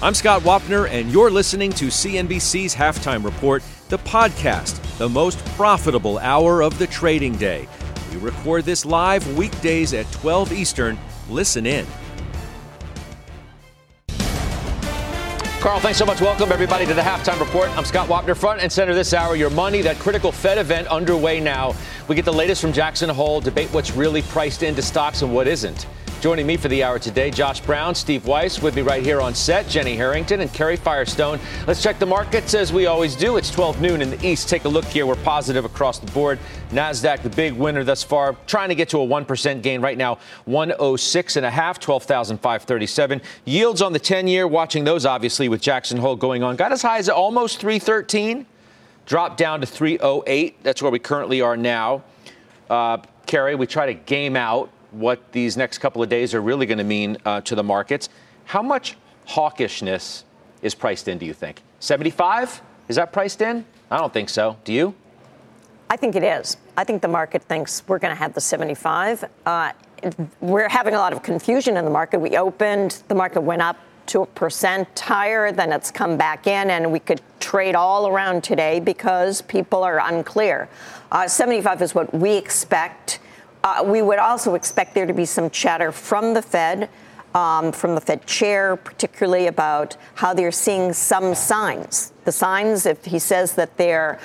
I'm Scott Wapner, and you're listening to CNBC's Halftime Report, the podcast, the most profitable hour of the trading day. We record this live weekdays at 12 Eastern. Listen in. Carl, thanks so much. Welcome, everybody, to the Halftime Report. I'm Scott Wapner, front and center this hour. Your money, that critical Fed event underway now. We get the latest from Jackson Hole, debate what's really priced into stocks and what isn't. Joining me for the hour today, Josh Brown, Steve Weiss, with me right here on set, Jenny Harrington and Carrie Firestone. Let's check the markets as we always do. It's 12 noon in the East. Take a look here. We're positive across the board. NASDAQ, the big winner thus far, trying to get to a 1% gain right now, 106 and a half, 12,537. Yields on the 10 year, watching those obviously with Jackson Hole going on, got as high as almost 313, dropped down to 308. That's where we currently are now. Uh, Carrie, we try to game out what these next couple of days are really going to mean uh, to the markets. How much hawkishness is priced in, do you think? 75? Is that priced in? I don't think so. Do you? I think it is. I think the market thinks we're going to have the 75. Uh, we're having a lot of confusion in the market. We opened, the market went up to a percent higher, then it's come back in, and we could trade all around today because people are unclear. Uh, 75 is what we expect. Uh, we would also expect there to be some chatter from the Fed, um, from the Fed chair, particularly about how they're seeing some signs. The signs, if he says that they're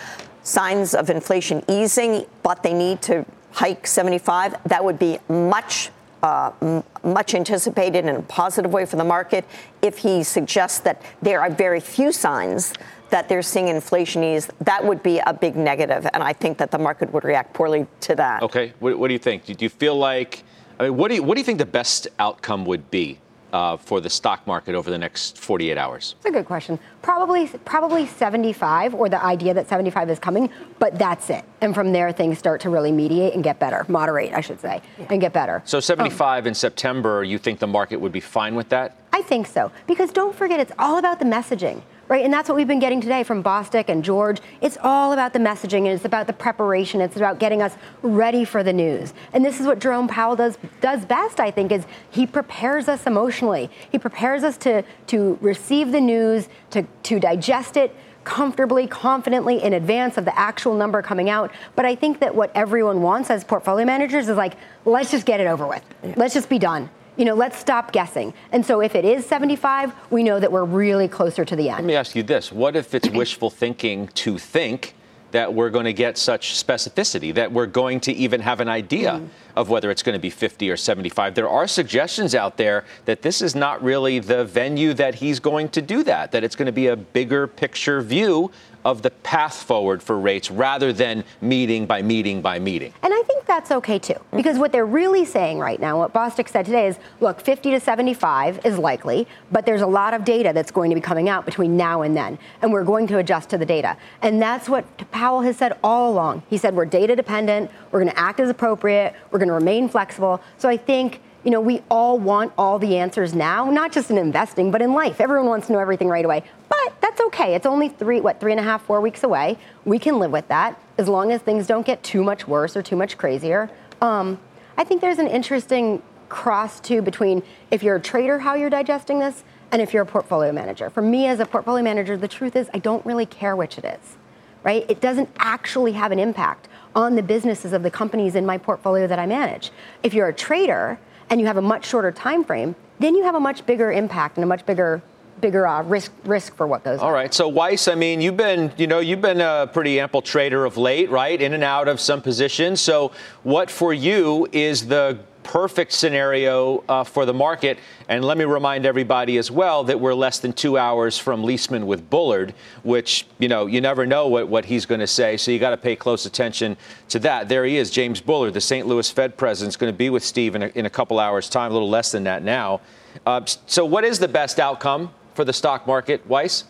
signs of inflation easing, but they need to hike 75, that would be much uh, much anticipated in a positive way for the market. If he suggests that there are very few signs that they're seeing inflation ease, that would be a big negative, and I think that the market would react poorly to that. Okay, what, what do you think? Do you feel like? I mean, what do you what do you think the best outcome would be? Uh, for the stock market over the next 48 hours? That's a good question. Probably, probably 75, or the idea that 75 is coming, but that's it. And from there, things start to really mediate and get better, moderate, I should say, yeah. and get better. So 75 um, in September, you think the market would be fine with that? I think so, because don't forget, it's all about the messaging right? And that's what we've been getting today from Bostic and George. It's all about the messaging and it's about the preparation. It's about getting us ready for the news. And this is what Jerome Powell does does best, I think, is he prepares us emotionally. He prepares us to to receive the news, to to digest it comfortably, confidently in advance of the actual number coming out. But I think that what everyone wants as portfolio managers is like, let's just get it over with. Let's just be done you know, let's stop guessing. And so if it is 75, we know that we're really closer to the end. Let me ask you this what if it's wishful thinking to think? That we're going to get such specificity, that we're going to even have an idea mm. Of whether it's going to be 50 or 75. There are suggestions out there that this is not really the venue that he's going to do that, that it's going to be a bigger picture view of the path forward for rates rather than meeting by meeting by meeting. And I think that's okay too, mm-hmm. because what they're really saying right now, what Bostic said today is look, 50 to 75 is likely, but there's a lot of data that's going to be coming out between now and then, and we're going to adjust to the data. And that's what Powell has said all along. He said we're data dependent, we're going to act as appropriate, we're going to remain flexible. So I think you know, we all want all the answers now, not just in investing, but in life. Everyone wants to know everything right away. But that's okay. It's only three, what, three and a half, four weeks away. We can live with that as long as things don't get too much worse or too much crazier. Um, I think there's an interesting cross too between if you're a trader, how you're digesting this, and if you're a portfolio manager. For me as a portfolio manager, the truth is I don't really care which it is, right? It doesn't actually have an impact on the businesses of the companies in my portfolio that I manage. If you're a trader, and you have a much shorter time frame, then you have a much bigger impact and a much bigger bigger uh, risk risk for what goes All on. right. So Weiss, I mean, you've been, you know, you've been a pretty ample trader of late, right? In and out of some positions. So what for you is the perfect scenario uh, for the market. And let me remind everybody as well that we're less than two hours from Liesman with Bullard, which, you know, you never know what, what he's going to say. So you got to pay close attention to that. There he is, James Bullard, the St. Louis Fed president, is going to be with Steve in a, in a couple hours' time, a little less than that now. Uh, so, what is the best outcome for the stock market, Weiss?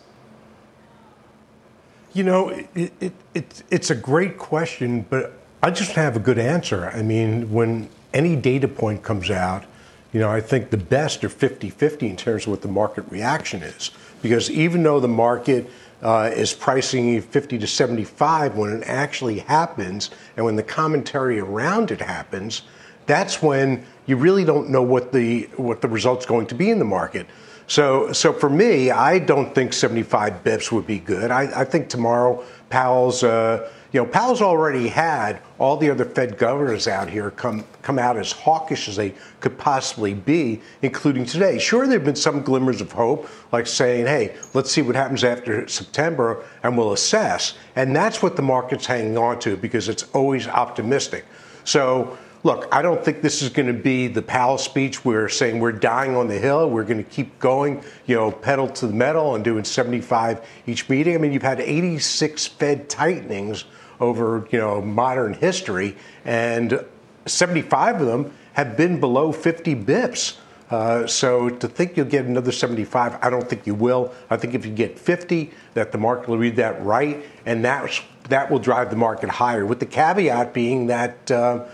You know, it, it, it, it's a great question, but I just have a good answer. I mean, when any data point comes out, you know, I think the best are 50 50 in terms of what the market reaction is. Because even though the market uh, is pricing 50 to 75, when it actually happens and when the commentary around it happens, that's when you really don't know what the what the result's going to be in the market. So, so for me, I don't think 75 bips would be good. I, I think tomorrow Powell's, uh, you know, Powell's already had all the other Fed governors out here come come out as hawkish as they could possibly be, including today. Sure, there have been some glimmers of hope, like saying, "Hey, let's see what happens after September, and we'll assess." And that's what the market's hanging on to because it's always optimistic. So look, I don't think this is going to be the Powell speech. We're saying we're dying on the hill. We're going to keep going, you know, pedal to the metal and doing 75 each meeting. I mean, you've had 86 Fed tightenings over, you know, modern history, and 75 of them have been below 50 bips. Uh, so to think you'll get another 75, I don't think you will. I think if you get 50, that the market will read that right, and that that will drive the market higher. With the caveat being that. Uh,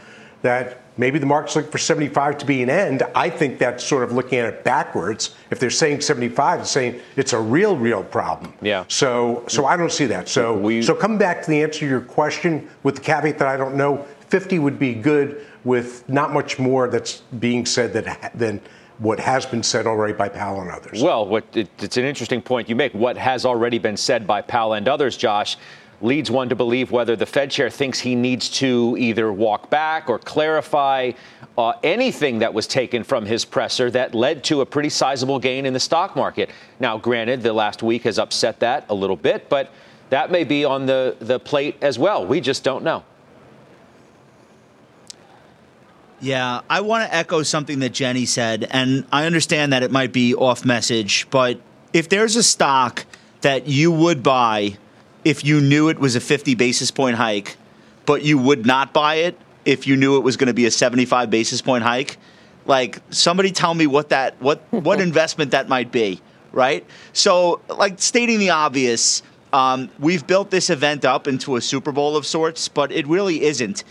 that maybe the market's looking for 75 to be an end. I think that's sort of looking at it backwards. If they're saying 75, it's saying it's a real, real problem. Yeah. So, so I don't see that. So, we, so come back to the answer to your question with the caveat that I don't know. 50 would be good with not much more that's being said that than what has been said already by Powell and others. Well, what, it, it's an interesting point you make. What has already been said by Powell and others, Josh, leads one to believe whether the Fed chair thinks he needs to either walk back or clarify uh, anything that was taken from his presser that led to a pretty sizable gain in the stock market. Now, granted, the last week has upset that a little bit, but that may be on the, the plate as well. We just don't know. Yeah, I want to echo something that Jenny said, and I understand that it might be off message, but if there's a stock that you would buy if you knew it was a 50 basis point hike, but you would not buy it if you knew it was going to be a 75 basis point hike. Like somebody tell me what that what what investment that might be, right? So, like stating the obvious, um, we've built this event up into a Super Bowl of sorts, but it really isn't.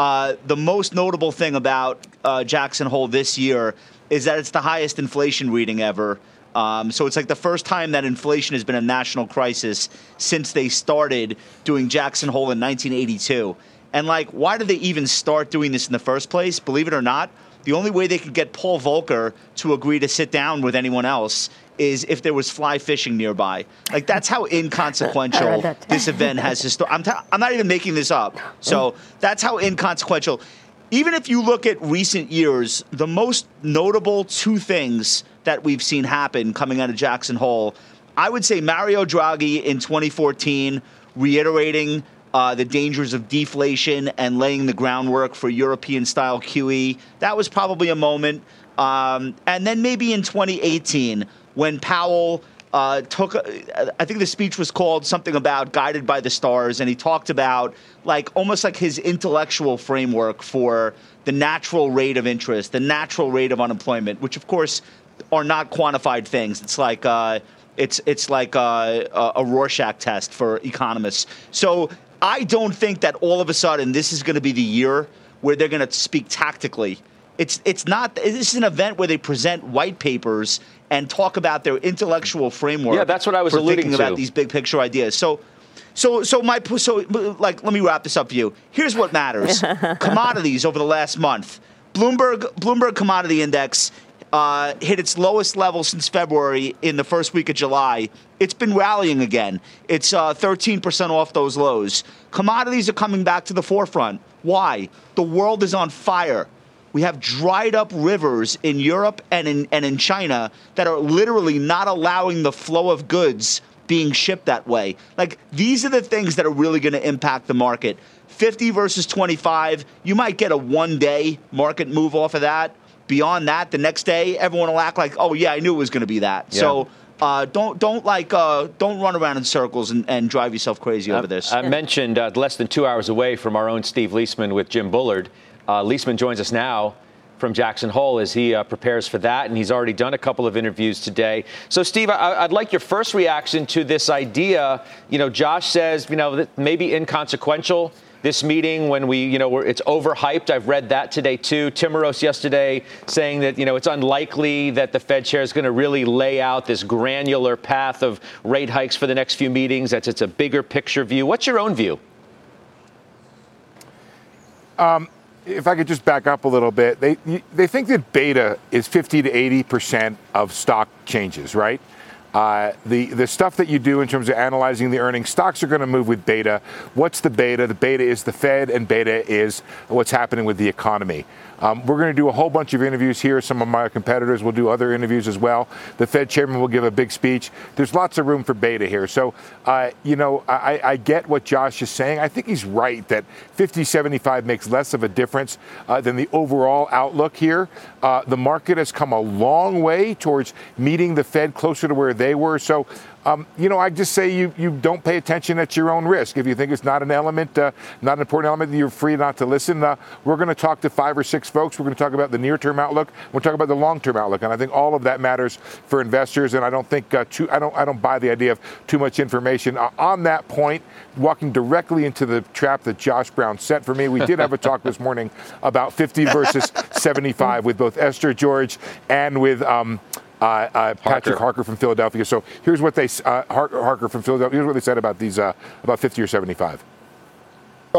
Uh, the most notable thing about uh, Jackson Hole this year is that it's the highest inflation reading ever. Um, so it's like the first time that inflation has been a national crisis since they started doing Jackson Hole in 1982. And like, why did they even start doing this in the first place? Believe it or not, the only way they could get Paul Volcker to agree to sit down with anyone else is if there was fly fishing nearby. Like that's how inconsequential this event has I'm, t- I'm not even making this up. So that's how inconsequential. Even if you look at recent years, the most notable two things that we've seen happen coming out of Jackson Hole. I would say Mario Draghi in 2014 reiterating uh, the dangers of deflation and laying the groundwork for European style QE. That was probably a moment. Um, and then maybe in 2018, when Powell uh, took, I think the speech was called something about guided by the stars, and he talked about like almost like his intellectual framework for the natural rate of interest, the natural rate of unemployment, which of course are not quantified things. It's like uh, it's it's like uh, a Rorschach test for economists. So I don't think that all of a sudden this is going to be the year where they're going to speak tactically. It's it's not. This is an event where they present white papers and talk about their intellectual framework. Yeah, that's what I was for alluding thinking to. about these big picture ideas. So. So, so my so like, let me wrap this up for you. Here's what matters: commodities over the last month. Bloomberg Bloomberg Commodity Index uh, hit its lowest level since February in the first week of July. It's been rallying again. It's uh, 13% off those lows. Commodities are coming back to the forefront. Why? The world is on fire. We have dried up rivers in Europe and in, and in China that are literally not allowing the flow of goods being shipped that way. Like, these are the things that are really going to impact the market. 50 versus 25, you might get a one day market move off of that beyond that, the next day, everyone will act like, oh yeah, I knew it was going to be that. Yeah. So. Uh, don't don't like uh, don't run around in circles and, and drive yourself crazy over this. I mentioned uh, less than two hours away from our own Steve Liesman with Jim Bullard. Uh, Liesman joins us now from Jackson Hole as he uh, prepares for that. And he's already done a couple of interviews today. So, Steve, I, would like your first reaction to this idea. You know, Josh says, you know, maybe inconsequential this meeting when we, you know, it's overhyped. I've read that today too. Timiraos yesterday saying that, you know, it's unlikely that the Fed chair is going to really lay out this granular path of rate hikes for the next few meetings. That's it's a bigger picture view. What's your own view? Um, if I could just back up a little bit, they they think that beta is 50 to 80 percent of stock changes, right? Uh, the the stuff that you do in terms of analyzing the earnings, stocks are going to move with beta. What's the beta? The beta is the Fed, and beta is what's happening with the economy. Um, we're going to do a whole bunch of interviews here. Some of my competitors will do other interviews as well. The Fed chairman will give a big speech. There's lots of room for beta here. So, uh, you know, I, I, get what Josh is saying. I think he's right that 50 75 makes less of a difference uh, than the overall outlook here. Uh, the market has come a long way towards meeting the Fed closer to where they were. So, um, you know, I just say you, you don't pay attention at your own risk. If you think it's not an element, uh, not an important element, you're free not to listen. Uh, we're going to talk to five or six folks. We're going to talk about the near-term outlook. We'll talk about the long-term outlook, and I think all of that matters for investors. And I don't think uh, too, I don't I don't buy the idea of too much information uh, on that point. Walking directly into the trap that Josh Brown set for me. We did have a talk this morning about 50 versus 75 with both Esther George and with. Um, Patrick Harker from Philadelphia. So here's what they uh, Harker from Philadelphia. Here's what they said about these uh, about 50 or 75.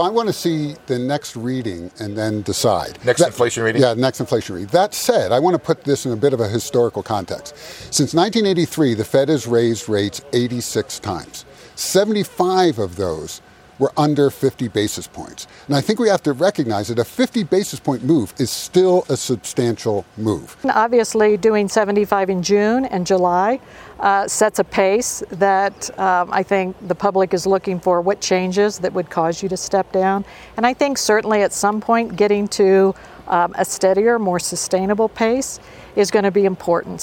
I want to see the next reading and then decide. Next that, inflation reading? Yeah, next inflation reading. That said, I want to put this in a bit of a historical context. Since 1983, the Fed has raised rates 86 times. 75 of those were under 50 basis points. And I think we have to recognize that a 50 basis point move is still a substantial move. Obviously, doing 75 in June and July uh, sets a pace that um, I think the public is looking for what changes that would cause you to step down. And I think certainly at some point getting to um, a steadier, more sustainable pace is going to be important.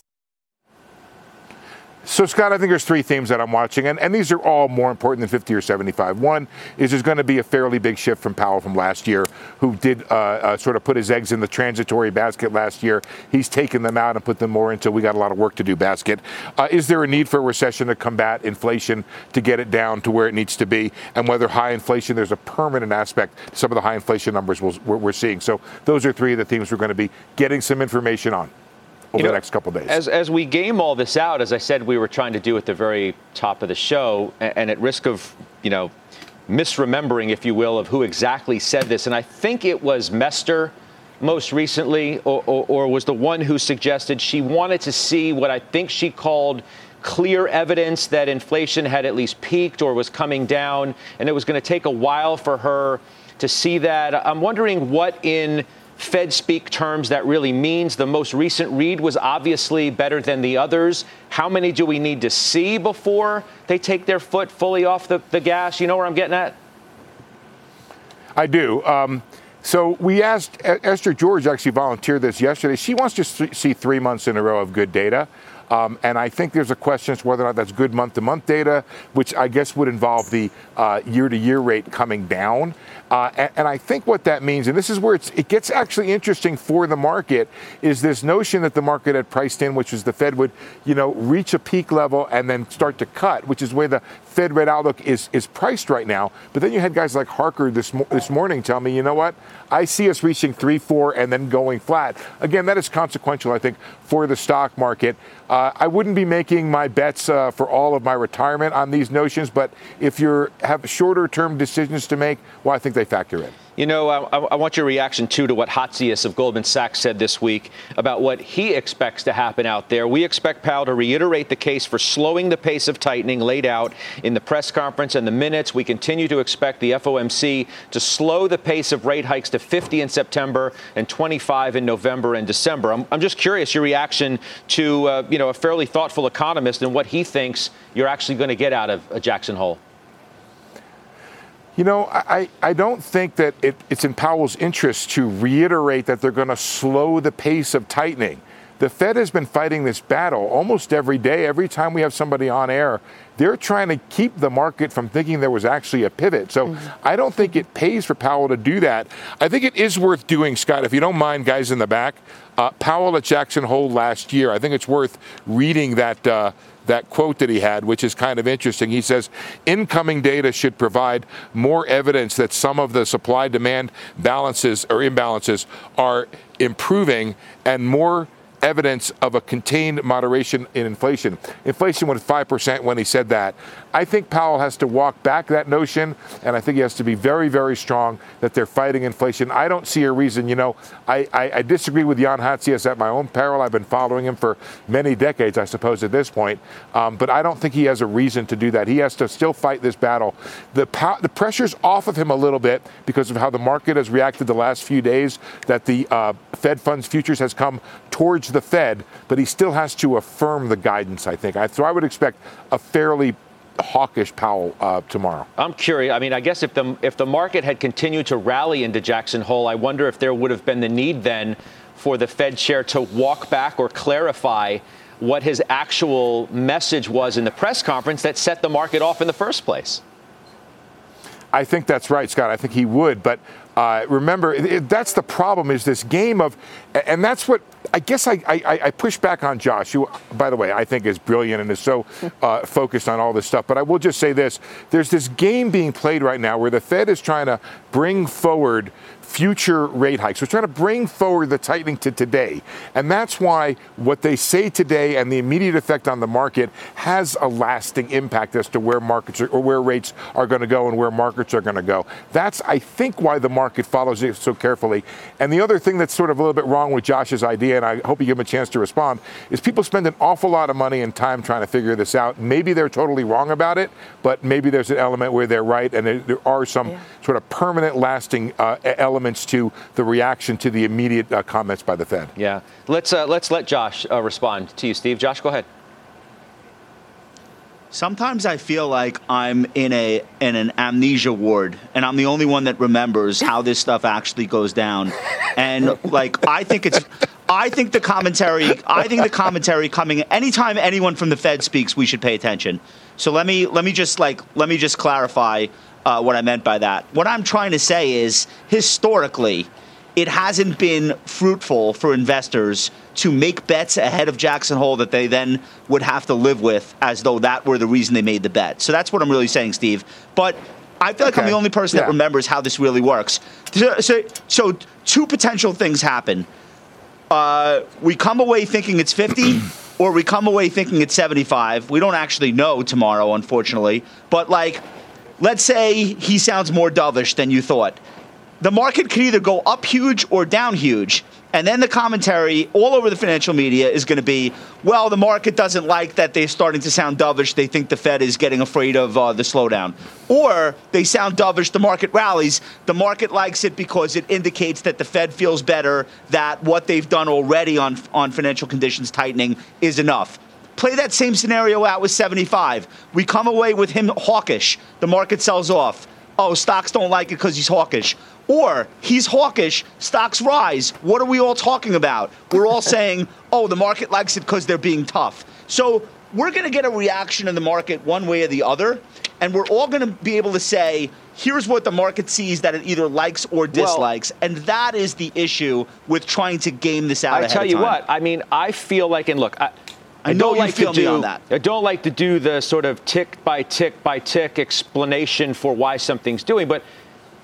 So, Scott, I think there's three themes that I'm watching, and, and these are all more important than 50 or 75. One is there's going to be a fairly big shift from Powell from last year, who did uh, uh, sort of put his eggs in the transitory basket last year. He's taken them out and put them more into we got a lot of work to do basket. Uh, is there a need for a recession to combat inflation to get it down to where it needs to be? And whether high inflation, there's a permanent aspect to some of the high inflation numbers we're, we're seeing. So, those are three of the themes we're going to be getting some information on over you know, the next couple days. As, as we game all this out, as I said, we were trying to do at the very top of the show, and, and at risk of, you know, misremembering, if you will, of who exactly said this, and I think it was Mester most recently, or, or, or was the one who suggested she wanted to see what I think she called clear evidence that inflation had at least peaked or was coming down, and it was going to take a while for her to see that. I'm wondering what in Fed speak terms that really means. The most recent read was obviously better than the others. How many do we need to see before they take their foot fully off the, the gas? You know where I'm getting at? I do. Um, so we asked Esther George actually volunteered this yesterday. She wants to see three months in a row of good data. Um, and I think there's a question as to whether or not that's good month to month data, which I guess would involve the year to year rate coming down. Uh, and, and, I think what that means, and this is where it gets actually interesting for the market, is this notion that the market had priced in, which was the Fed would, you know, reach a peak level and then start to cut, which is where the Fed rate outlook is is priced right now. But then you had guys like Harker this this morning tell me, you know what, I see us reaching three, four, and then going flat. Again, that is consequential, I think, for the stock market. Uh, I wouldn't be making my bets uh, for all of my retirement on these notions, but if you have shorter term decisions to make, well, I think they factor in. You know, I, I, want your reaction too to what Hatzius of Goldman Sachs said this week about what he expects to happen out there. We expect Powell to reiterate the case for slowing the pace of tightening laid out in the press conference and the minutes. We continue to expect the FOMC to slow the pace of rate hikes to 50 in September and 25 in November and December. I'm, I'm just curious your reaction to, uh, you know, a fairly thoughtful economist and what he thinks you're actually going to get out of uh, Jackson Hole. You know, I, I don't think that it, it's in Powell's interest to reiterate that they're going to slow the pace of tightening. the Fed has been fighting this battle almost every day. Every time we have somebody on air, they're trying to keep the market from thinking there was actually a pivot. So mm-hmm. I don't think it pays for Powell to do that. I think it is worth doing, Scott, if you don't mind, guys in the back. Uh, Powell at Jackson Hole last year, I think it's worth reading that. Uh, that quote that he had, which is kind of interesting. He says incoming data should provide more evidence that some of the supply demand balances or imbalances are improving and more evidence of a contained moderation in inflation. Inflation was 5% when he said that. I think Powell has to walk back that notion, and I think he has to be very, very strong that they're fighting inflation. I don't see a reason, you know, I, I, I disagree with Jan Hatzius at my own peril. I've been following him for many decades, I suppose, at this point. Um, but I don't think he has a reason to do that. He has to still fight this battle. The, the pressure's off of him a little bit because of how the market has reacted the last few days, that the uh, Fed funds futures has come towards the Fed, but he still has to affirm the guidance, I think. I, so I would expect a fairly hawkish Powell uh, tomorrow. I'm curious. I mean, I guess if the if the market had continued to rally into Jackson Hole, I wonder if there would have been the need then for the Fed chair to walk back or clarify what his actual message was in the press conference that set the market off in the first place. I think that's right, Scott. I think he would, but uh, remember, it, that's the problem is this game of, and that's what I guess I, I, I, push back on Josh, who, by the way, I think is brilliant and is so uh, focused on all this stuff. But I will just say this there's this game being played right now where the Fed is trying to bring forward future rate hikes. We're trying to bring forward the tightening to today. And that's why what they say today and the immediate effect on the market has a lasting impact as to where markets are, or where rates are going to go and where markets are going to go. That's, I think, why the market follows it so carefully. And the other thing that's sort of a little bit wrong with Josh's idea, and I hope you give him a chance to respond, is people spend an awful lot of money and time trying to figure this out. Maybe they're totally wrong about it, but maybe there's an element where they're right and there, there are some yeah. sort of permanent, lasting uh, elements elements to the reaction to the immediate uh, comments by the Fed. Yeah. Let's, uh, let's let Josh uh, respond to you, Steve. Josh, go ahead. Sometimes I feel like I'm in a in an amnesia ward, and I'm the only one that remembers how this stuff actually goes down. And like, I think it's, I think the commentary, I think the commentary coming anytime anyone from the Fed speaks, we should pay attention. So let me let me just like let me just clarify uh, what I meant by that. What I'm trying to say is historically, it hasn't been fruitful for investors to make bets ahead of Jackson Hole that they then would have to live with as though that were the reason they made the bet. So that's what I'm really saying, Steve. But I feel like okay. I'm the only person yeah. that remembers how this really works. So, so, so two potential things happen. Uh, we come away thinking it's 50, or we come away thinking it's 75. We don't actually know tomorrow, unfortunately. But like, let's say he sounds more dovish than you thought. The market could either go up huge or down huge. And then the commentary all over the financial media is going to be, well, the market doesn't like that they're starting to sound dovish. They think the Fed is getting afraid of uh, the slowdown. Or they sound dovish, the market rallies. The market likes it because it indicates that the Fed feels better, that what they've done already on, on financial conditions tightening is enough. Play that same scenario out with 75. We come away with him hawkish. The market sells off. Oh, stocks don't like it because he's hawkish. Or he's hawkish, stocks rise. What are we all talking about? We're all saying, oh, the market likes it because they're being tough. So we're going to get a reaction in the market one way or the other. And we're all going to be able to say, here's what the market sees that it either likes or dislikes. Well, and that is the issue with trying to game this out. I tell you what, I mean, I feel like, and look, I, I, don't like to do, I don't like to do the sort of tick by tick by tick explanation for why something's doing, but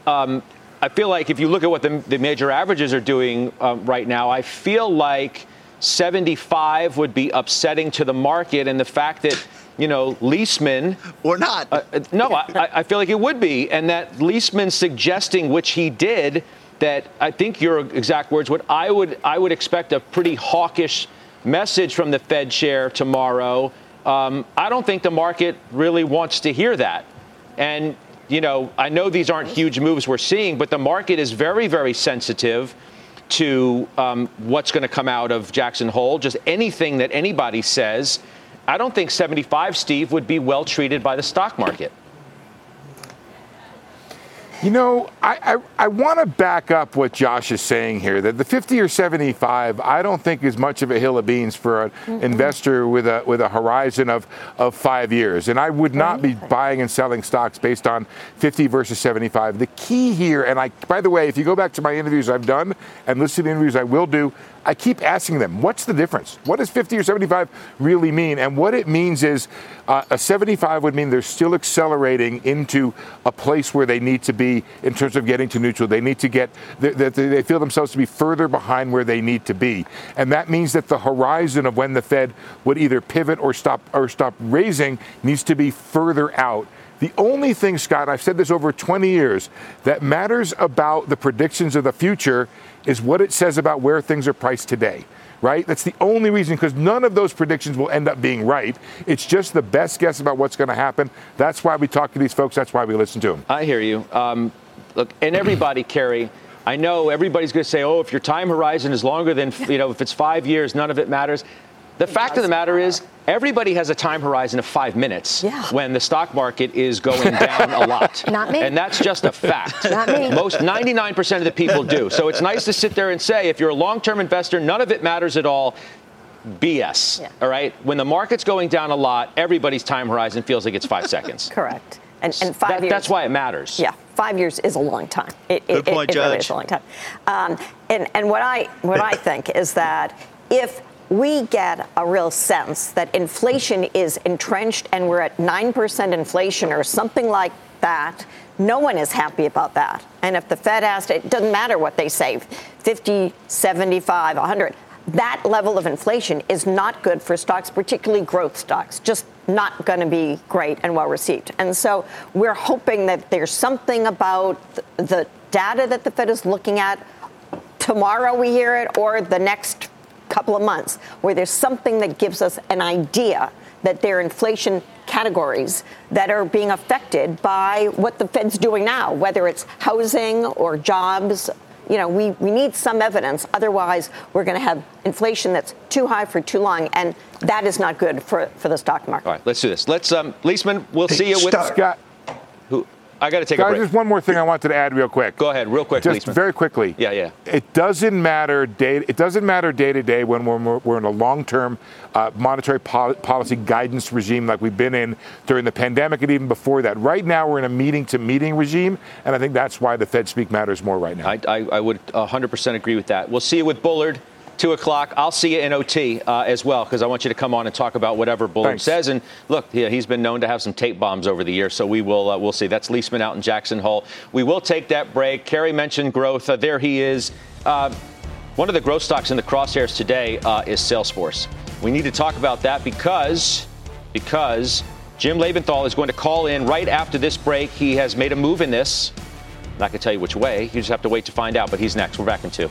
um, I feel like if you look at what the, the major averages are doing um, right now, I feel like 75 would be upsetting to the market, and the fact that you know Liesman or not. Uh, uh no, I, I feel like it would be, and that Liesman suggesting, which he did, that I think your exact words, what I would I would expect a pretty hawkish message from the Fed chair tomorrow. Um, I don't think the market really wants to hear that. And, you know, I know these aren't huge moves we're seeing, but the market is very, very sensitive to um, what's going to come out of Jackson Hole. Just anything that anybody says. I don't think 75, Steve, would be well treated by the stock market. You know, I, I, I want to back up what Josh is saying here that the 50 or 75, I don't think is much of a hill of beans for an mm-hmm. investor with a with a horizon of, of five years. And I would not be buying and selling stocks based on 50 versus 75. The key here, and I by the way, if you go back to my interviews I've done and listen to the interviews I will do, I keep asking them, what's the difference? What does 50 or 75 really mean? And what it means is uh, a 75 would mean they're still accelerating into a place where they need to be in terms of getting to neutral. They need to get, that they feel themselves to be further behind where they need to be. And that means that the horizon of when the Fed would either pivot or stop, or stop raising needs to be further out. The only thing, Scott, I've said this over 20 years, that matters about the predictions of the future is what it says about where things are priced today right? That's the only reason because none of those predictions will end up being right. It's just the best guess about what's going to happen. That's why we talk to these folks. That's why we listen to them. I hear you. Um, look, and everybody, Carrie, I know everybody's going to say, oh, if your time horizon is longer than, you know, if it's five years, none of it matters. The fact of the matter is, everybody has a time horizon of five minutes yeah. when the stock market is going down a lot. Not me. And that's just a fact. Not me. Most 99% of the people do. So it's nice to sit there and say, if you're a long term investor, none of it matters at all. BS. Yeah. All right. When the market's going down a lot, everybody's time horizon feels like it's five seconds. Correct. And, and five that, years. That's why it matters. Yeah, five years is a long time. It, Good it, point, it, Judge. Really is a long time. Um, and and what I what I think is that if we get a real sense that inflation is entrenched and we're at 9% inflation or something like that. No one is happy about that. And if the Fed has it doesn't matter what they say 50, 75, 100. That level of inflation is not good for stocks, particularly growth stocks, just not going to be great and well received. And so we're hoping that there's something about the data that the Fed is looking at. Tomorrow we hear it, or the next couple of months where there's something that gives us an idea that there are inflation categories that are being affected by what the Fed's doing now, whether it's housing or jobs. You know, we, we need some evidence. Otherwise, we're going to have inflation that's too high for too long, and that is not good for, for the stock market. All right, let's do this. Let's, um, Liesman, we'll see you with Scott. Who? I got to take Guys, a break. Just one more thing I wanted to add real quick. Go ahead, real quick, Just very quickly. Yeah, yeah. It doesn't matter day. It doesn't matter day to day when we're, we're in a long-term uh, monetary pol- policy guidance regime like we've been in during the pandemic and even before that. Right now, we're in a meeting-to-meeting regime, and I think that's why the Fed speak matters more right now. I, I, I would 100% agree with that. We'll see you with Bullard. 2 o'clock. I'll see you in OT uh, as well because I want you to come on and talk about whatever Bullard Thanks. says. And look, yeah, he's been known to have some tape bombs over the years, so we will uh, we'll see. That's Liesman out in Jackson Hole. We will take that break. Carrie mentioned growth. Uh, there he is. Uh, one of the growth stocks in the crosshairs today uh, is Salesforce. We need to talk about that because because Jim Lebenthal is going to call in right after this break. He has made a move in this. I'm not going to tell you which way. You just have to wait to find out. But he's next. We're back in two.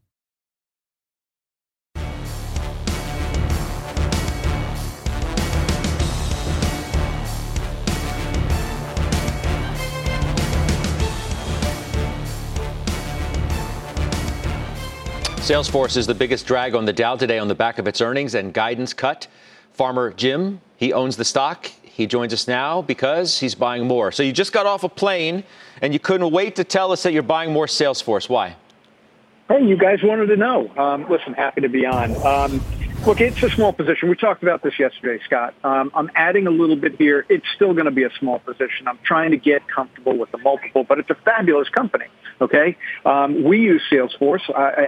Salesforce is the biggest drag on the Dow today on the back of its earnings and guidance cut. Farmer Jim, he owns the stock. He joins us now because he's buying more. So you just got off a plane and you couldn't wait to tell us that you're buying more Salesforce. Why? Hey, you guys wanted to know. Um, listen, happy to be on. Um, look, it's a small position. We talked about this yesterday, Scott. Um, I'm adding a little bit here. It's still going to be a small position. I'm trying to get comfortable with the multiple, but it's a fabulous company. Okay, um, we use Salesforce.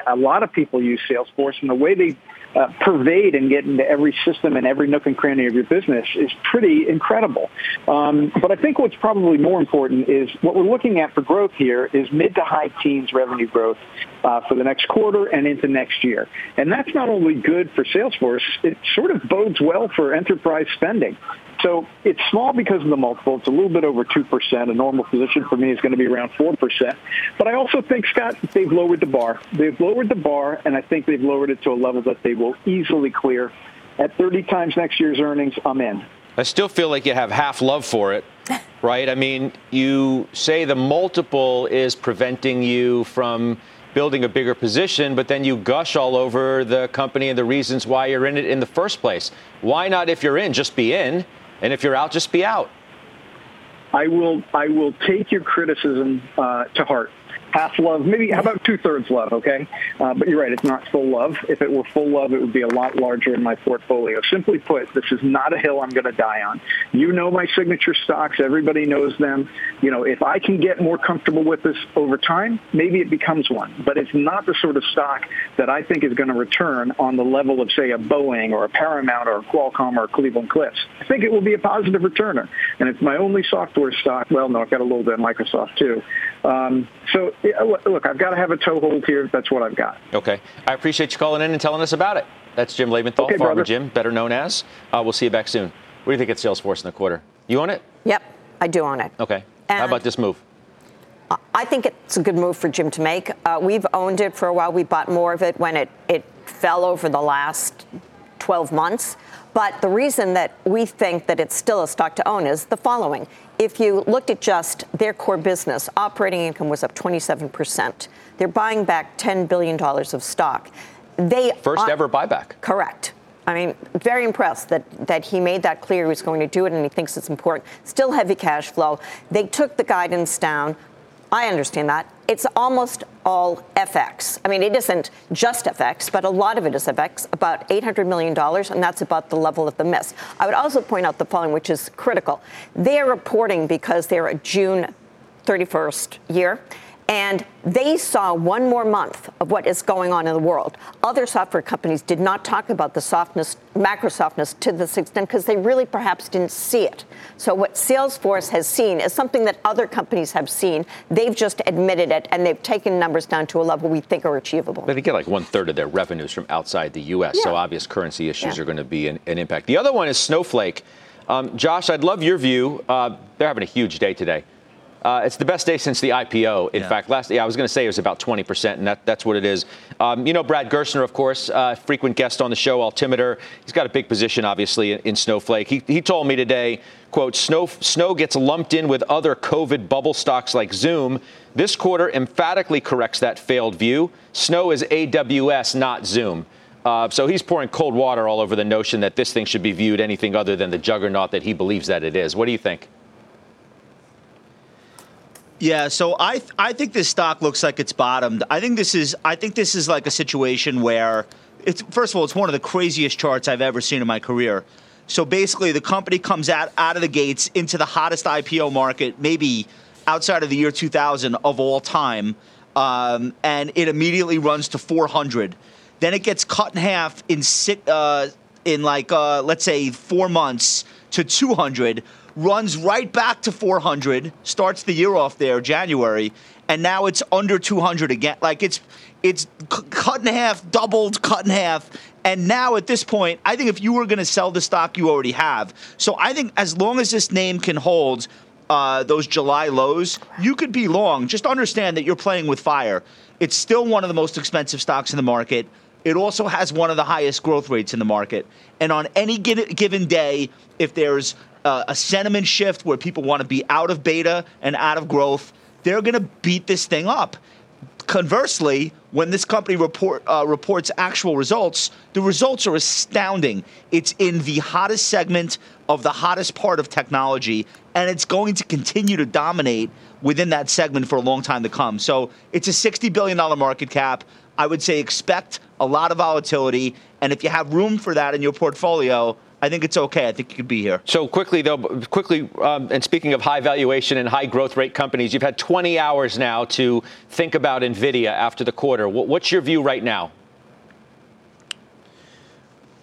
A lot of people use Salesforce, and the way they uh, pervade and get into every system and every nook and cranny of your business is pretty incredible. Um, but I think what's probably more important is what we're looking at for growth here is mid to high teens revenue growth uh, for the next quarter and into next year. And that's not only good for Salesforce, it sort of bodes well for enterprise spending. So it's small because of the multiple. It's a little bit over 2%. A normal position for me is going to be around 4%. But I also think, Scott, they've lowered the bar. They've lowered the bar, and I think they've lowered it to a level that they will easily clear. At 30 times next year's earnings, I'm in. I still feel like you have half love for it, right? I mean, you say the multiple is preventing you from building a bigger position, but then you gush all over the company and the reasons why you're in it in the first place. Why not, if you're in, just be in? And if you're out, just be out. I will. I will take your criticism uh, to heart half love, maybe how about two thirds love, okay? Uh, but you're right, it's not full love. If it were full love, it would be a lot larger in my portfolio. Simply put, this is not a hill I'm going to die on. You know my signature stocks. Everybody knows them. You know, if I can get more comfortable with this over time, maybe it becomes one. But it's not the sort of stock that I think is going to return on the level of, say, a Boeing or a Paramount or a Qualcomm or a Cleveland Cliffs. I think it will be a positive returner. And it's my only software stock. Well, no, I've got a little bit of Microsoft too. Um, so look, I've got to have a toehold here. That's what I've got. Okay. I appreciate you calling in and telling us about it. That's Jim Lebenthal, okay, Farmer brother. Jim, better known as. Uh, we'll see you back soon. What do you think of Salesforce in the quarter? You own it? Yep, I do own it. Okay. And How about this move? I think it's a good move for Jim to make. Uh, we've owned it for a while. We bought more of it when it, it fell over the last 12 months. But the reason that we think that it's still a stock to own is the following. If you looked at just their core business, operating income was up 27%. They're buying back $10 billion of stock. They First ever buyback. Correct. I mean, very impressed that, that he made that clear he was going to do it and he thinks it's important. Still heavy cash flow. They took the guidance down. I understand that. It's almost all FX. I mean, it isn't just FX, but a lot of it is FX, about $800 million, and that's about the level of the miss. I would also point out the following, which is critical. They're reporting because they're a June 31st year and they saw one more month of what is going on in the world. Other software companies did not talk about the softness, macro softness to this extent because they really perhaps didn't see it. So what Salesforce has seen is something that other companies have seen. They've just admitted it and they've taken numbers down to a level we think are achievable. But they get like one third of their revenues from outside the U.S. Yeah. So obvious currency issues yeah. are going to be an, an, impact. The other one is Snowflake. Um, Josh, I'd love your view. Uh, they're having a huge day today. Uh, it's the best day since the IPO. In yeah. fact, last yeah, I was going to say it was about 20%, and that, that's what it is. Um, you know, Brad Gerstner, of course, uh, frequent guest on the show, Altimeter. He's got a big position, obviously, in, in Snowflake. He, he told me today, quote, Snow, Snow gets lumped in with other COVID bubble stocks like Zoom. This quarter emphatically corrects that failed view. Snow is AWS, not Zoom. Uh, so he's pouring cold water all over the notion that this thing should be viewed anything other than the juggernaut that he believes that it is. What do you think? Yeah, so I th- I think this stock looks like it's bottomed. I think this is I think this is like a situation where it's first of all it's one of the craziest charts I've ever seen in my career. So basically, the company comes out out of the gates into the hottest IPO market, maybe outside of the year 2000 of all time, um, and it immediately runs to 400. Then it gets cut in half in uh, in like uh, let's say four months to 200 runs right back to 400, starts the year off there, January, and now it's under 200 again. Like it's it's cut in half, doubled, cut in half. And now at this point, I think if you were going to sell the stock, you already have. So I think as long as this name can hold uh, those July lows, you could be long. Just understand that you're playing with fire. It's still one of the most expensive stocks in the market. It also has one of the highest growth rates in the market. And on any given day, if there's uh, a sentiment shift where people want to be out of beta and out of growth, they're going to beat this thing up. conversely, when this company report, uh, reports actual results, the results are astounding. It's in the hottest segment of the hottest part of technology, and it's going to continue to dominate within that segment for a long time to come. So it's a $60 billion market cap. I would say expect a lot of volatility, and if you have room for that in your portfolio, I think it's okay. I think you could be here. So quickly, though, quickly, um, and speaking of high valuation and high growth rate companies, you've had 20 hours now to think about NVIDIA after the quarter. What's your view right now?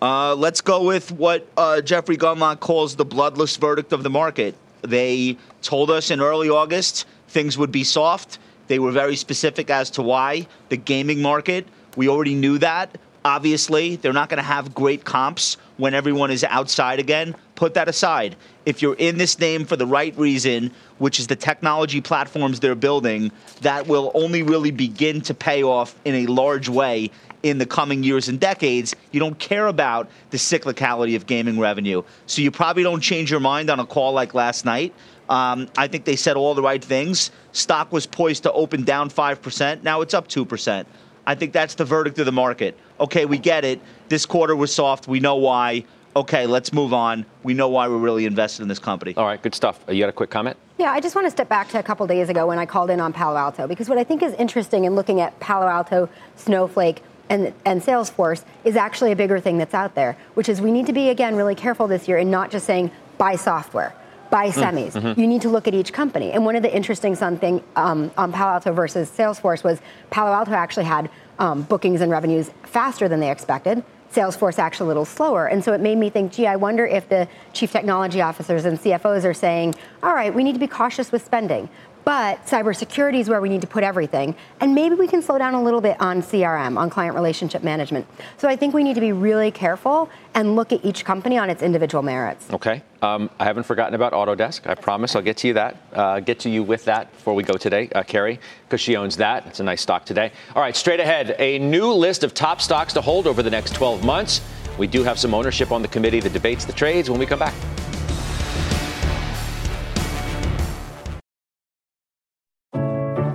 Uh, let's go with what uh, Jeffrey Gundlach calls the bloodless verdict of the market. They told us in early August things would be soft. They were very specific as to why. The gaming market, we already knew that. Obviously, they're not going to have great comps when everyone is outside again. Put that aside. If you're in this name for the right reason, which is the technology platforms they're building, that will only really begin to pay off in a large way in the coming years and decades. You don't care about the cyclicality of gaming revenue. So you probably don't change your mind on a call like last night. Um, I think they said all the right things. Stock was poised to open down 5%. Now it's up 2%. I think that's the verdict of the market. Okay, we get it. This quarter was soft. We know why. Okay, let's move on. We know why we're really invested in this company. All right, good stuff. Uh, you got a quick comment? Yeah, I just want to step back to a couple days ago when I called in on Palo Alto because what I think is interesting in looking at Palo Alto, Snowflake, and, and Salesforce is actually a bigger thing that's out there, which is we need to be, again, really careful this year in not just saying buy software buy mm, semis. Mm-hmm. You need to look at each company. And one of the interesting something um, on Palo Alto versus Salesforce was Palo Alto actually had um, bookings and revenues faster than they expected. Salesforce actually a little slower. And so it made me think, gee, I wonder if the chief technology officers and CFOs are saying, all right, we need to be cautious with spending. But cybersecurity is where we need to put everything. And maybe we can slow down a little bit on CRM, on client relationship management. So I think we need to be really careful and look at each company on its individual merits. Okay. Um, I haven't forgotten about Autodesk. I promise I'll get to you that, uh, get to you with that before we go today, uh, Carrie, because she owns that. It's a nice stock today. All right, straight ahead, a new list of top stocks to hold over the next 12 months. We do have some ownership on the committee that debates the trades when we come back.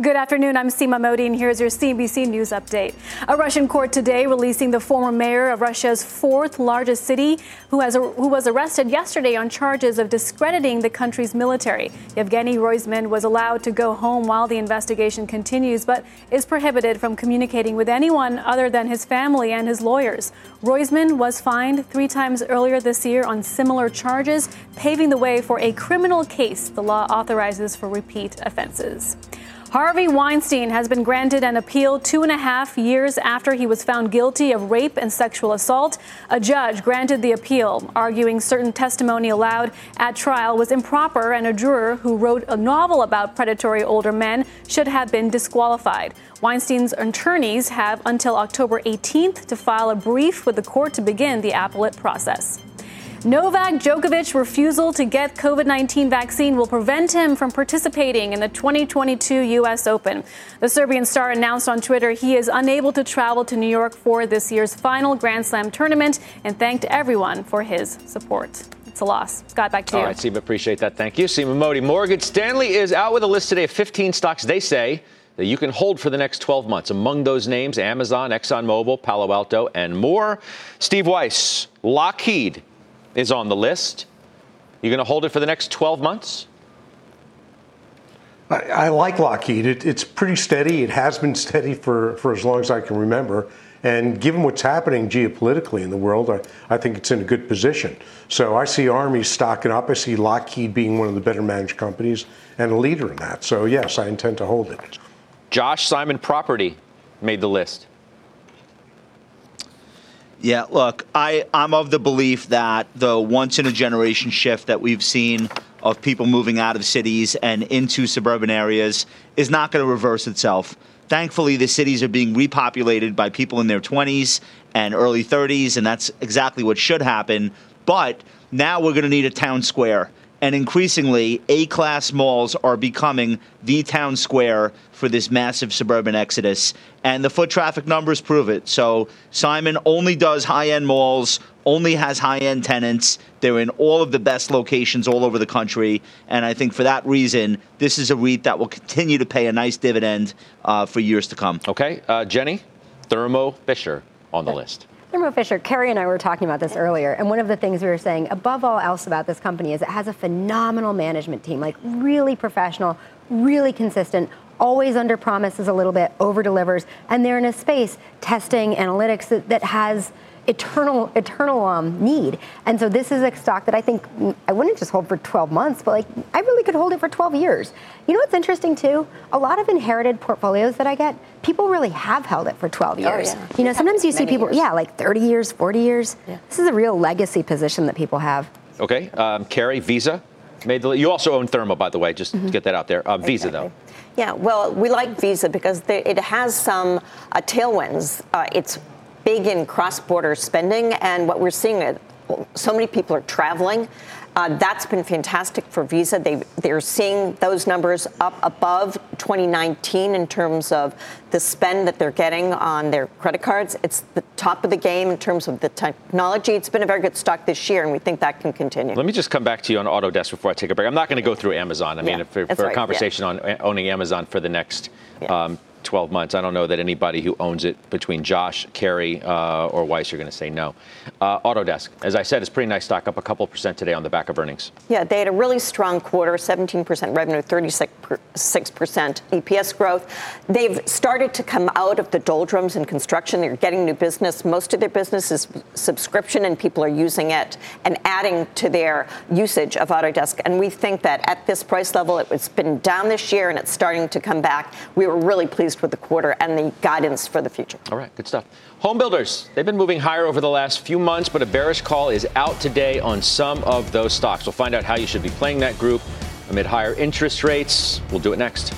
Good afternoon. I'm Seema Modi, and here's your CNBC News update. A Russian court today releasing the former mayor of Russia's fourth largest city, who, has, who was arrested yesterday on charges of discrediting the country's military. Yevgeny Roizman was allowed to go home while the investigation continues, but is prohibited from communicating with anyone other than his family and his lawyers. Roizman was fined three times earlier this year on similar charges, paving the way for a criminal case the law authorizes for repeat offenses. Harvey Weinstein has been granted an appeal two and a half years after he was found guilty of rape and sexual assault. A judge granted the appeal, arguing certain testimony allowed at trial was improper and a juror who wrote a novel about predatory older men should have been disqualified. Weinstein's attorneys have until October 18th to file a brief with the court to begin the appellate process. Novak Djokovic's refusal to get COVID 19 vaccine will prevent him from participating in the 2022 U.S. Open. The Serbian star announced on Twitter he is unable to travel to New York for this year's final Grand Slam tournament and thanked everyone for his support. It's a loss. Scott, back to you. All right, Seema, appreciate that. Thank you. Seema Modi. Morgan Stanley is out with a list today of 15 stocks they say that you can hold for the next 12 months. Among those names, Amazon, ExxonMobil, Palo Alto, and more. Steve Weiss, Lockheed, is on the list. You're going to hold it for the next 12 months? I, I like Lockheed. It, it's pretty steady. It has been steady for, for as long as I can remember. And given what's happening geopolitically in the world, I, I think it's in a good position. So I see Army stocking up. I see Lockheed being one of the better managed companies and a leader in that. So, yes, I intend to hold it. Josh Simon Property made the list. Yeah, look, I, I'm of the belief that the once in a generation shift that we've seen of people moving out of cities and into suburban areas is not going to reverse itself. Thankfully, the cities are being repopulated by people in their 20s and early 30s, and that's exactly what should happen. But now we're going to need a town square. And increasingly, A class malls are becoming the town square for this massive suburban exodus. And the foot traffic numbers prove it. So Simon only does high end malls, only has high end tenants. They're in all of the best locations all over the country. And I think for that reason, this is a REIT that will continue to pay a nice dividend uh, for years to come. Okay. Uh, Jenny, Thermo Fisher on the list. Thermo Fisher, Carrie and I were talking about this earlier, and one of the things we were saying, above all else about this company, is it has a phenomenal management team, like really professional, really consistent, always under promises a little bit, over delivers, and they're in a space testing analytics that, that has eternal eternal um, need. And so this is a stock that I think I wouldn't just hold for 12 months, but like I really could hold it for 12 years. You know what's interesting too? A lot of inherited portfolios that I get, people really have held it for 12 years. Oh, yeah. You know, sometimes you see people, years. yeah, like 30 years, 40 years. Yeah. This is a real legacy position that people have. Okay, um, Carrie, Visa. Made the, you also own Thermo, by the way, just mm-hmm. to get that out there. Uh, Visa, exactly. though. Yeah, well, we like Visa because it has some uh, tailwinds. Uh, it's big in cross-border spending, and what we're seeing, so many people are traveling. Uh, that's been fantastic for Visa. They, they're seeing those numbers up above 2019 in terms of the spend that they're getting on their credit cards. It's the top of the game in terms of the technology. It's been a very good stock this year, and we think that can continue. Let me just come back to you on Autodesk before I take a break. I'm not going to go through Amazon. I mean, yeah, for, for right, a conversation yeah. on owning Amazon for the next yeah. um, 12 months. I don't know that anybody who owns it between Josh, Carrie, uh, or Weiss are going to say no. Uh, Autodesk, as I said, is pretty nice stock, up a couple percent today on the back of earnings. Yeah, they had a really strong quarter, 17% revenue, 36% EPS growth. They've started to come out of the doldrums in construction. They're getting new business. Most of their business is subscription, and people are using it and adding to their usage of Autodesk. And we think that at this price level, it's been down this year and it's starting to come back. We were really pleased pleased with the quarter and the guidance for the future. All right, good stuff. Home builders, they've been moving higher over the last few months, but a bearish call is out today on some of those stocks. We'll find out how you should be playing that group amid higher interest rates. We'll do it next.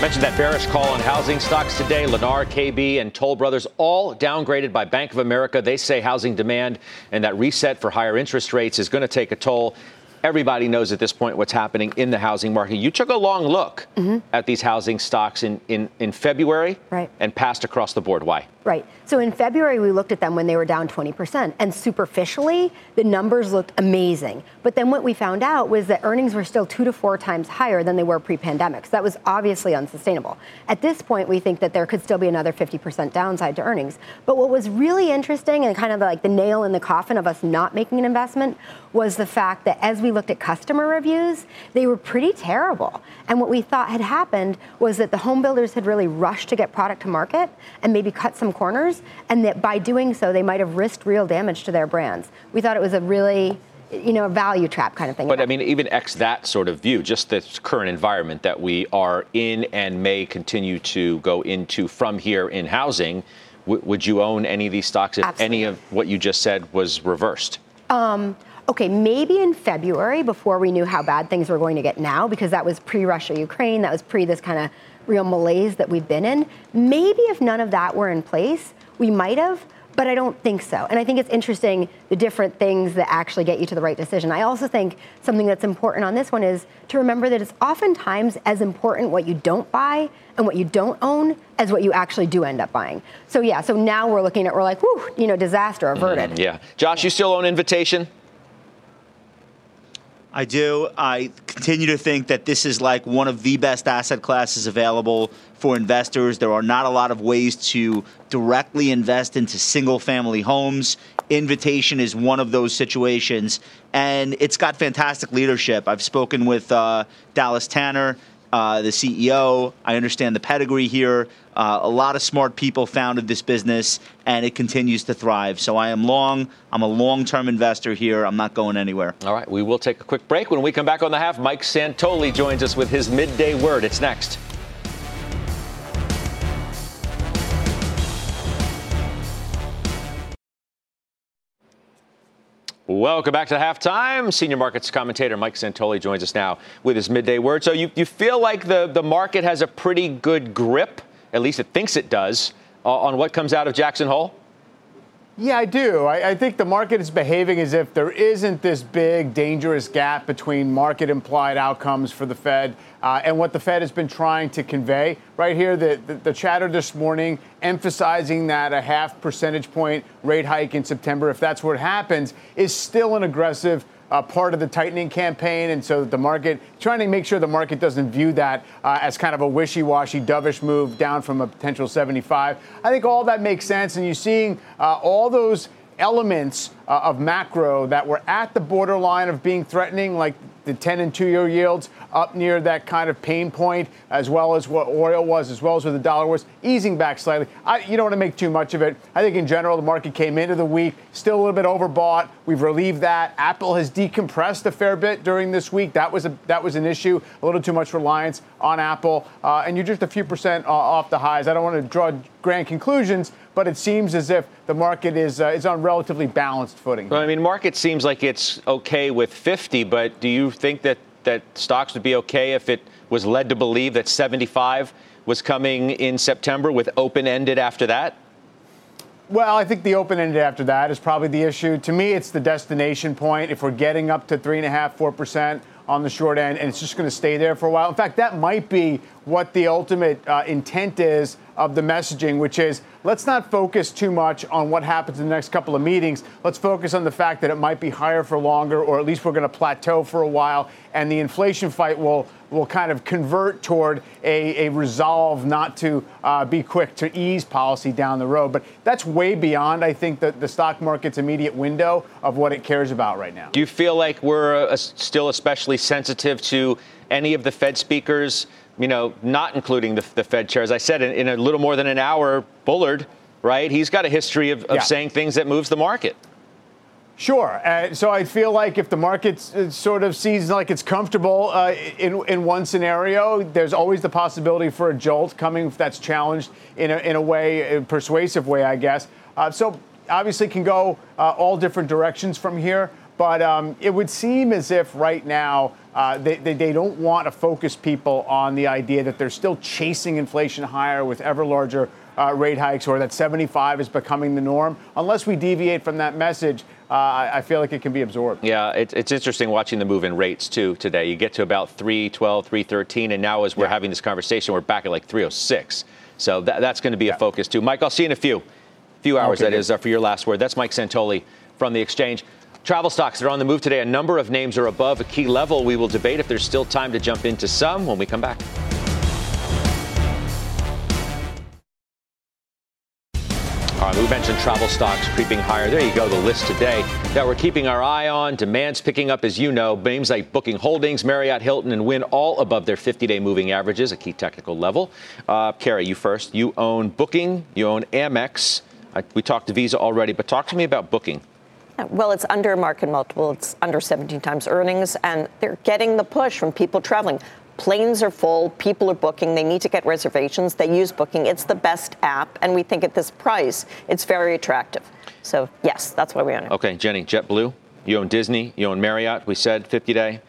Mentioned that bearish call on housing stocks today. Lennar, KB, and Toll Brothers all downgraded by Bank of America. They say housing demand and that reset for higher interest rates is going to take a toll. Everybody knows at this point what's happening in the housing market. You took a long look mm-hmm. at these housing stocks in, in, in February right. and passed across the board. Why? Right. So in February, we looked at them when they were down 20%, and superficially, the numbers looked amazing. But then what we found out was that earnings were still two to four times higher than they were pre pandemic. So that was obviously unsustainable. At this point, we think that there could still be another 50% downside to earnings. But what was really interesting and kind of like the nail in the coffin of us not making an investment was the fact that as we looked at customer reviews, they were pretty terrible. And what we thought had happened was that the home builders had really rushed to get product to market and maybe cut some corners, and that by doing so, they might have risked real damage to their brands. We thought it was a really you know, a value trap kind of thing. But I mean, even X that sort of view, just this current environment that we are in and may continue to go into from here in housing, w- would you own any of these stocks if Absolutely. any of what you just said was reversed? Um, okay, maybe in February before we knew how bad things were going to get now, because that was pre Russia Ukraine, that was pre this kind of real malaise that we've been in. Maybe if none of that were in place, we might have, but I don't think so. And I think it's interesting the different things that actually get you to the right decision. I also think something that's important on this one is to remember that it's oftentimes as important what you don't buy and what you don't own as what you actually do end up buying. So yeah, so now we're looking at we're like, whew, you know, disaster averted. Mm, yeah. Josh, you still own Invitation? I do. I continue to think that this is like one of the best asset classes available for investors. There are not a lot of ways to directly invest into single family homes. Invitation is one of those situations, and it's got fantastic leadership. I've spoken with uh, Dallas Tanner uh, the CEO. I understand the pedigree here. Uh, a lot of smart people founded this business, and it continues to thrive. So I am long. I'm a long-term investor here. I'm not going anywhere. All right, we will take a quick break. When we come back on the half, Mike Santoli joins us with his midday word. It's next. Welcome back to halftime. Senior markets commentator Mike Santoli joins us now with his midday word. So you, you feel like the, the market has a pretty good grip, at least it thinks it does, uh, on what comes out of Jackson Hole? Yeah, I do. I, I, think the market is behaving as if there isn't this big, dangerous gap between market implied outcomes for the Fed uh, and what the Fed has been trying to convey. Right here, the, the, the, chatter this morning emphasizing that a half percentage point rate hike in September, if that's what happens, is still an aggressive uh, part of the tightening campaign, and so the market trying to make sure the market doesn't view that uh, as kind of a wishy-washy, dovish move down from a potential 75. I think all that makes sense, and you're seeing uh, all those elements uh, of macro that were at the borderline of being threatening, like the 10 and 2 year yields up near that kind of pain point, as well as what oil was, as well as what the dollar was, easing back slightly. I, you don't want to make too much of it. I think in general, the market came into the week still a little bit overbought. We've relieved that. Apple has decompressed a fair bit during this week. That was a, that was an issue. A little too much reliance on Apple, uh, and you're just a few percent off the highs. I don't want to draw grand conclusions, but it seems as if the market is uh, is on relatively balanced footing. Well, I mean, market seems like it's okay with 50, but do you think that that stocks would be okay if it was led to believe that 75 was coming in September with open ended after that? Well, I think the open ended after that is probably the issue. To me, it's the destination point. If we're getting up to three and a half, four percent on the short end, and it's just going to stay there for a while. In fact, that might be what the ultimate uh, intent is of the messaging, which is let's not focus too much on what happens in the next couple of meetings. Let's focus on the fact that it might be higher for longer, or at least we're going to plateau for a while, and the inflation fight will will kind of convert toward a, a resolve not to uh, be quick to ease policy down the road. But that's way beyond, I think, the, the stock market's immediate window of what it cares about right now. Do you feel like we're uh, still especially sensitive to any of the Fed speakers? You know, not including the, the Fed chair. As I said, in, in, a little more than an hour, Bullard, right? He's got a history of, of yeah. saying things that moves the market. Sure. Uh, so I feel like if the market uh, sort of sees like it's comfortable uh, in, in one scenario, there's always the possibility for a jolt coming that's challenged in a, in a way, a persuasive way, I guess. Uh, so obviously can go uh, all different directions from here. But um, it would seem as if right now uh, they, they, they, don't want to focus people on the idea that they're still chasing inflation higher with ever larger uh, rate hikes or that 75 is becoming the norm. Unless we deviate from that message, uh, I, I, feel like it can be absorbed. Yeah, it, it's interesting watching the move in rates too today. You get to about 312, 313, and now as we're yeah. having this conversation, we're back at like 306. So that, that's going to be yeah. a focus too. Mike, I'll see you in a few, few hours. Okay, that is uh, for your last word. That's Mike Santoli from the exchange. Travel stocks are on the move today. A number of names are above a key level. We will debate if there's still time to jump into some when we come back. All right, we mentioned travel stocks creeping higher. There you go, the list today that we're keeping our eye on. Demand's picking up, as you know. Names like Booking Holdings, Marriott, Hilton, and Wynn all above their 50-day moving averages, a key technical level. Uh, you first. You own Booking, you own Amex. I, we talked to Visa already, but talk to me about Booking. Well, it's under market multiple. It's under 17 times earnings, and they're getting the push from people traveling. Planes are full, people are booking, they need to get reservations, they use booking. It's the best app, and we think at this price, it's very attractive. So, yes, that's why we own it. Okay, Jenny, JetBlue, you own Disney, you own Marriott, we said 50 day.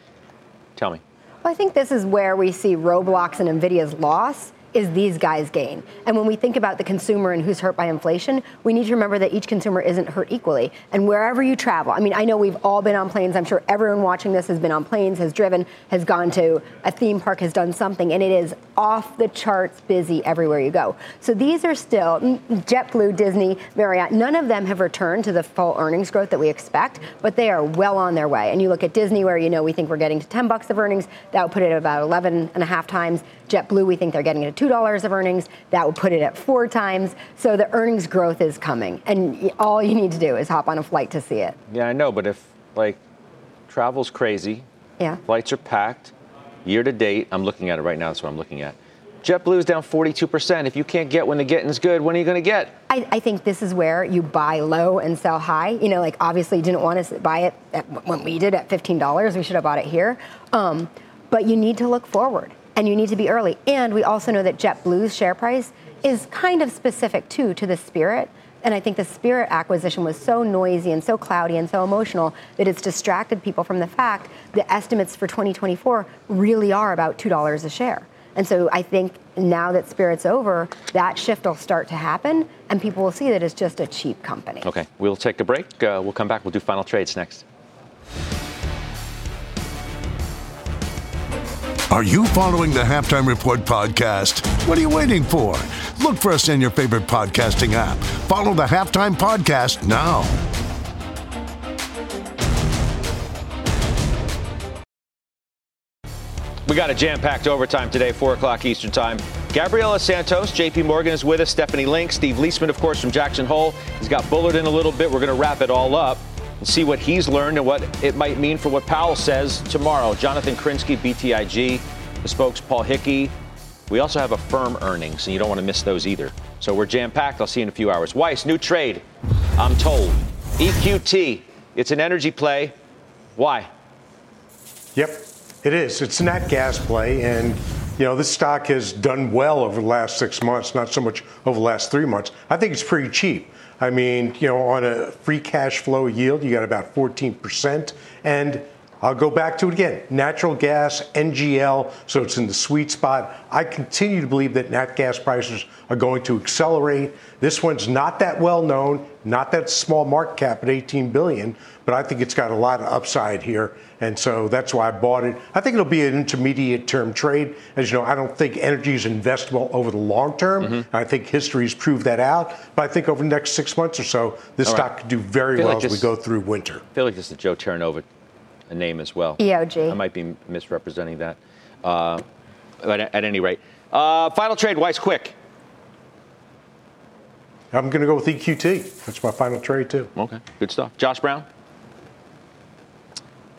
Tell me. Well, I think this is where we see Roblox and NVIDIA's loss is these guys gain. And when we think about the consumer and who's hurt by inflation, we need to remember that each consumer isn't hurt equally. And wherever you travel, I mean, I know we've all been on planes. I'm sure everyone watching this has been on planes, has driven, has gone to a theme park, has done something, and it is off the charts busy everywhere you go. So these are still mm, JetBlue, Disney, Marriott. None of them have returned to the full earnings growth that we expect, but they are well on their way. And you look at Disney, where you know we think we're getting to 10 bucks of earnings, that would put it at about 11 and a half times. JetBlue, we think they're getting to $2 of earnings. That would put it at four times. So the earnings growth is coming. And all you need to do is hop on a flight to see it. Yeah, I know. But if, like, travel's crazy, yeah. flights are packed, year to date, I'm looking at it right now. That's what I'm looking at. JetBlue is down 42%. If you can't get when the getting's good, when are you going to get? I, I, think this is where you buy low and sell high. You know, like obviously you didn't want to buy it at, when we did at $15. We should have bought it here. Um, but you need to look forward and you need to be early. And we also know that JetBlue's share price is kind of specific too to the Spirit. And I think the Spirit acquisition was so noisy and so cloudy and so emotional that it's distracted people from the fact the estimates for 2024 really are about $2 a share. And so I think now that Spirit's over, that shift will start to happen, and people will see that it's just a cheap company. Okay, we'll take a break. Uh, we'll come back. We'll do final trades next. Are you following the Halftime Report podcast? What are you waiting for? Look for us in your favorite podcasting app. Follow the Halftime Podcast now. We got a jam-packed overtime today, 4 o'clock Eastern Time. Gabriela Santos, JP Morgan is with us, Stephanie Link, Steve Liesman, of course, from Jackson Hole. He's got Bullard in a little bit. We're going to wrap it all up and see what he's learned and what it might mean for what Powell says tomorrow. Jonathan Krinsky, BTIG, Bespoke's, Paul Hickey. We also have a firm earnings, and you don't want to miss those either. So we're jam-packed. I'll see you in a few hours. Weiss, new trade, I'm told. EQT, it's an energy play. Why? Yep. It is. It's a nat gas play, and you know this stock has done well over the last six months, not so much over the last three months. I think it's pretty cheap. I mean, you know, on a free cash flow yield, you got about 14%, and I'll go back to it again. Natural gas, NGL, so it's in the sweet spot. I continue to believe that nat gas prices are going to accelerate. This one's not that well known, not that small market cap at 18 billion, but I think it's got a lot of upside here. And so that's why I bought it. I think it'll be an intermediate term trade. As you know, I don't think energy is investable over the long term. Mm-hmm. I think history's proved that out. But I think over the next six months or so, this All stock right. could do very well like as this, we go through winter. I feel like this is Joe Terranova a name as well. EOG. I might be misrepresenting that. Uh, but at any rate, uh, final trade, Weiss, quick. I'm going to go with EQT. That's my final trade too. Okay, good stuff. Josh Brown.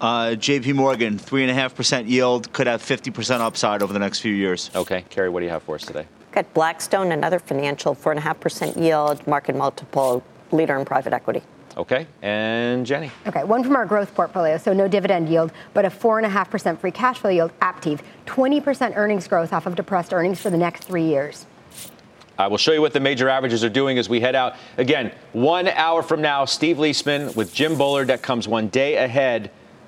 Uh, JP Morgan, 3.5% yield, could have 50% upside over the next few years. Okay. Carrie, what do you have for us today? Got Blackstone, another financial, 4.5% yield, market multiple, leader in private equity. Okay, and Jenny. Okay, one from our growth portfolio, so no dividend yield, but a 4.5% free cash flow yield, Aptiv. 20% earnings growth off of depressed earnings for the next three years. I will show you what the major averages are doing as we head out. Again, one hour from now, Steve Liesman with Jim Bullard that comes one day ahead